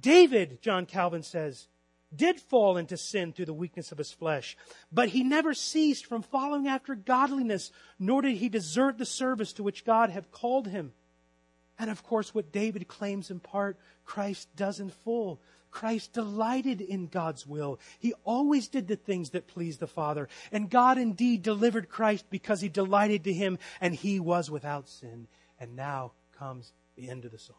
Speaker 1: David, John Calvin says, did fall into sin through the weakness of his flesh, but he never ceased from following after godliness, nor did he desert the service to which God had called him. And of course, what David claims in part, Christ does in full. Christ delighted in God's will. He always did the things that pleased the Father. And God indeed delivered Christ because he delighted to him and he was without sin. And now comes the end of the song.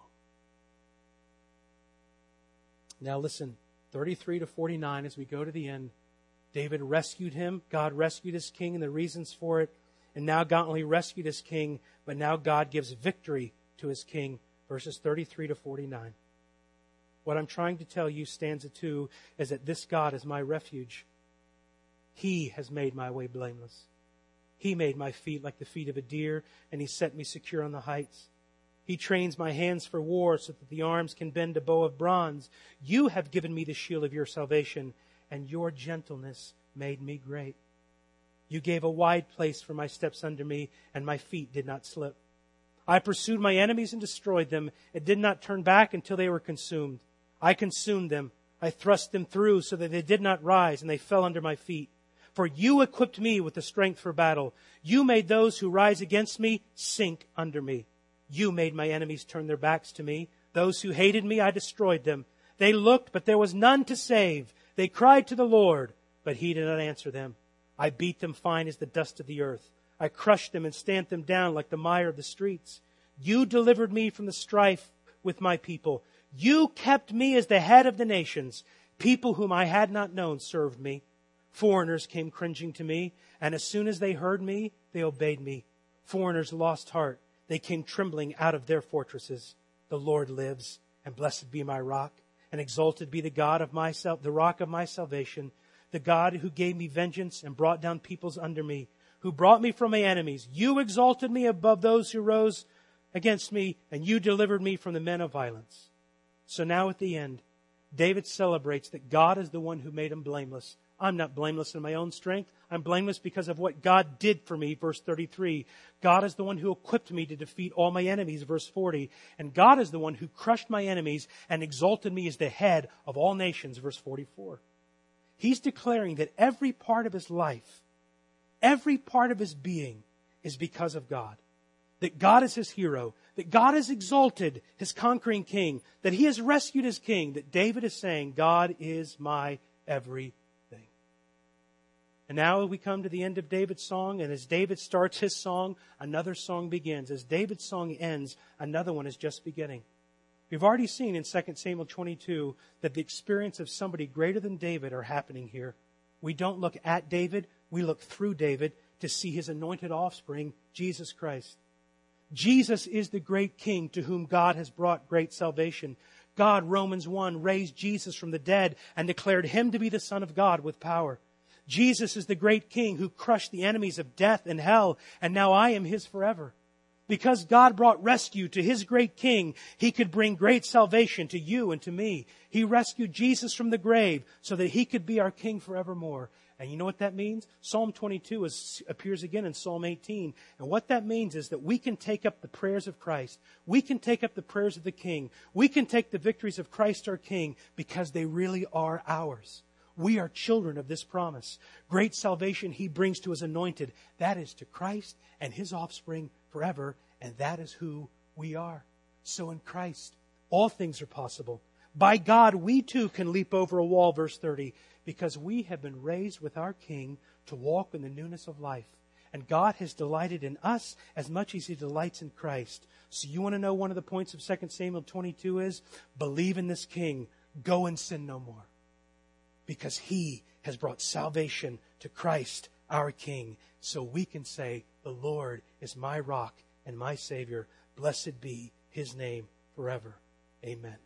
Speaker 1: Now listen. 33 to 49 as we go to the end. David rescued him. God rescued his king and the reasons for it. And now God only rescued his king, but now God gives victory to his king. Verses 33 to 49. What I'm trying to tell you, stanza 2, is that this God is my refuge. He has made my way blameless. He made my feet like the feet of a deer, and he set me secure on the heights. He trains my hands for war so that the arms can bend a bow of bronze. You have given me the shield of your salvation, and your gentleness made me great. You gave a wide place for my steps under me, and my feet did not slip. I pursued my enemies and destroyed them, and did not turn back until they were consumed. I consumed them. I thrust them through so that they did not rise, and they fell under my feet. For you equipped me with the strength for battle. You made those who rise against me sink under me. You made my enemies turn their backs to me. Those who hated me, I destroyed them. They looked, but there was none to save. They cried to the Lord, but he did not answer them. I beat them fine as the dust of the earth. I crushed them and stamped them down like the mire of the streets. You delivered me from the strife with my people. You kept me as the head of the nations. People whom I had not known served me. Foreigners came cringing to me, and as soon as they heard me, they obeyed me. Foreigners lost heart they came trembling out of their fortresses. The Lord lives, and blessed be my rock, and exalted be the God of myself, the rock of my salvation, the God who gave me vengeance and brought down peoples under me, who brought me from my enemies. You exalted me above those who rose against me, and you delivered me from the men of violence. So now at the end, David celebrates that God is the one who made him blameless I'm not blameless in my own strength. I'm blameless because of what God did for me, verse 33. God is the one who equipped me to defeat all my enemies, verse 40. And God is the one who crushed my enemies and exalted me as the head of all nations, verse 44. He's declaring that every part of his life, every part of his being is because of God. That God is his hero, that God has exalted his conquering king, that he has rescued his king, that David is saying, God is my every and now we come to the end of David's song, and as David starts his song, another song begins. As David's song ends, another one is just beginning. We've already seen in 2 Samuel 22 that the experience of somebody greater than David are happening here. We don't look at David, we look through David to see his anointed offspring, Jesus Christ. Jesus is the great king to whom God has brought great salvation. God, Romans 1, raised Jesus from the dead and declared him to be the Son of God with power. Jesus is the great king who crushed the enemies of death and hell, and now I am his forever. Because God brought rescue to his great king, he could bring great salvation to you and to me. He rescued Jesus from the grave so that he could be our king forevermore. And you know what that means? Psalm 22 is, appears again in Psalm 18. And what that means is that we can take up the prayers of Christ. We can take up the prayers of the King. We can take the victories of Christ our King because they really are ours. We are children of this promise. Great salvation he brings to his anointed. That is to Christ and his offspring forever. And that is who we are. So in Christ, all things are possible. By God, we too can leap over a wall, verse 30 because we have been raised with our King to walk in the newness of life. And God has delighted in us as much as He delights in Christ. So you want to know one of the points of 2 Samuel 22 is believe in this King, go and sin no more. Because He has brought salvation to Christ, our King. So we can say, The Lord is my rock and my Savior. Blessed be His name forever. Amen.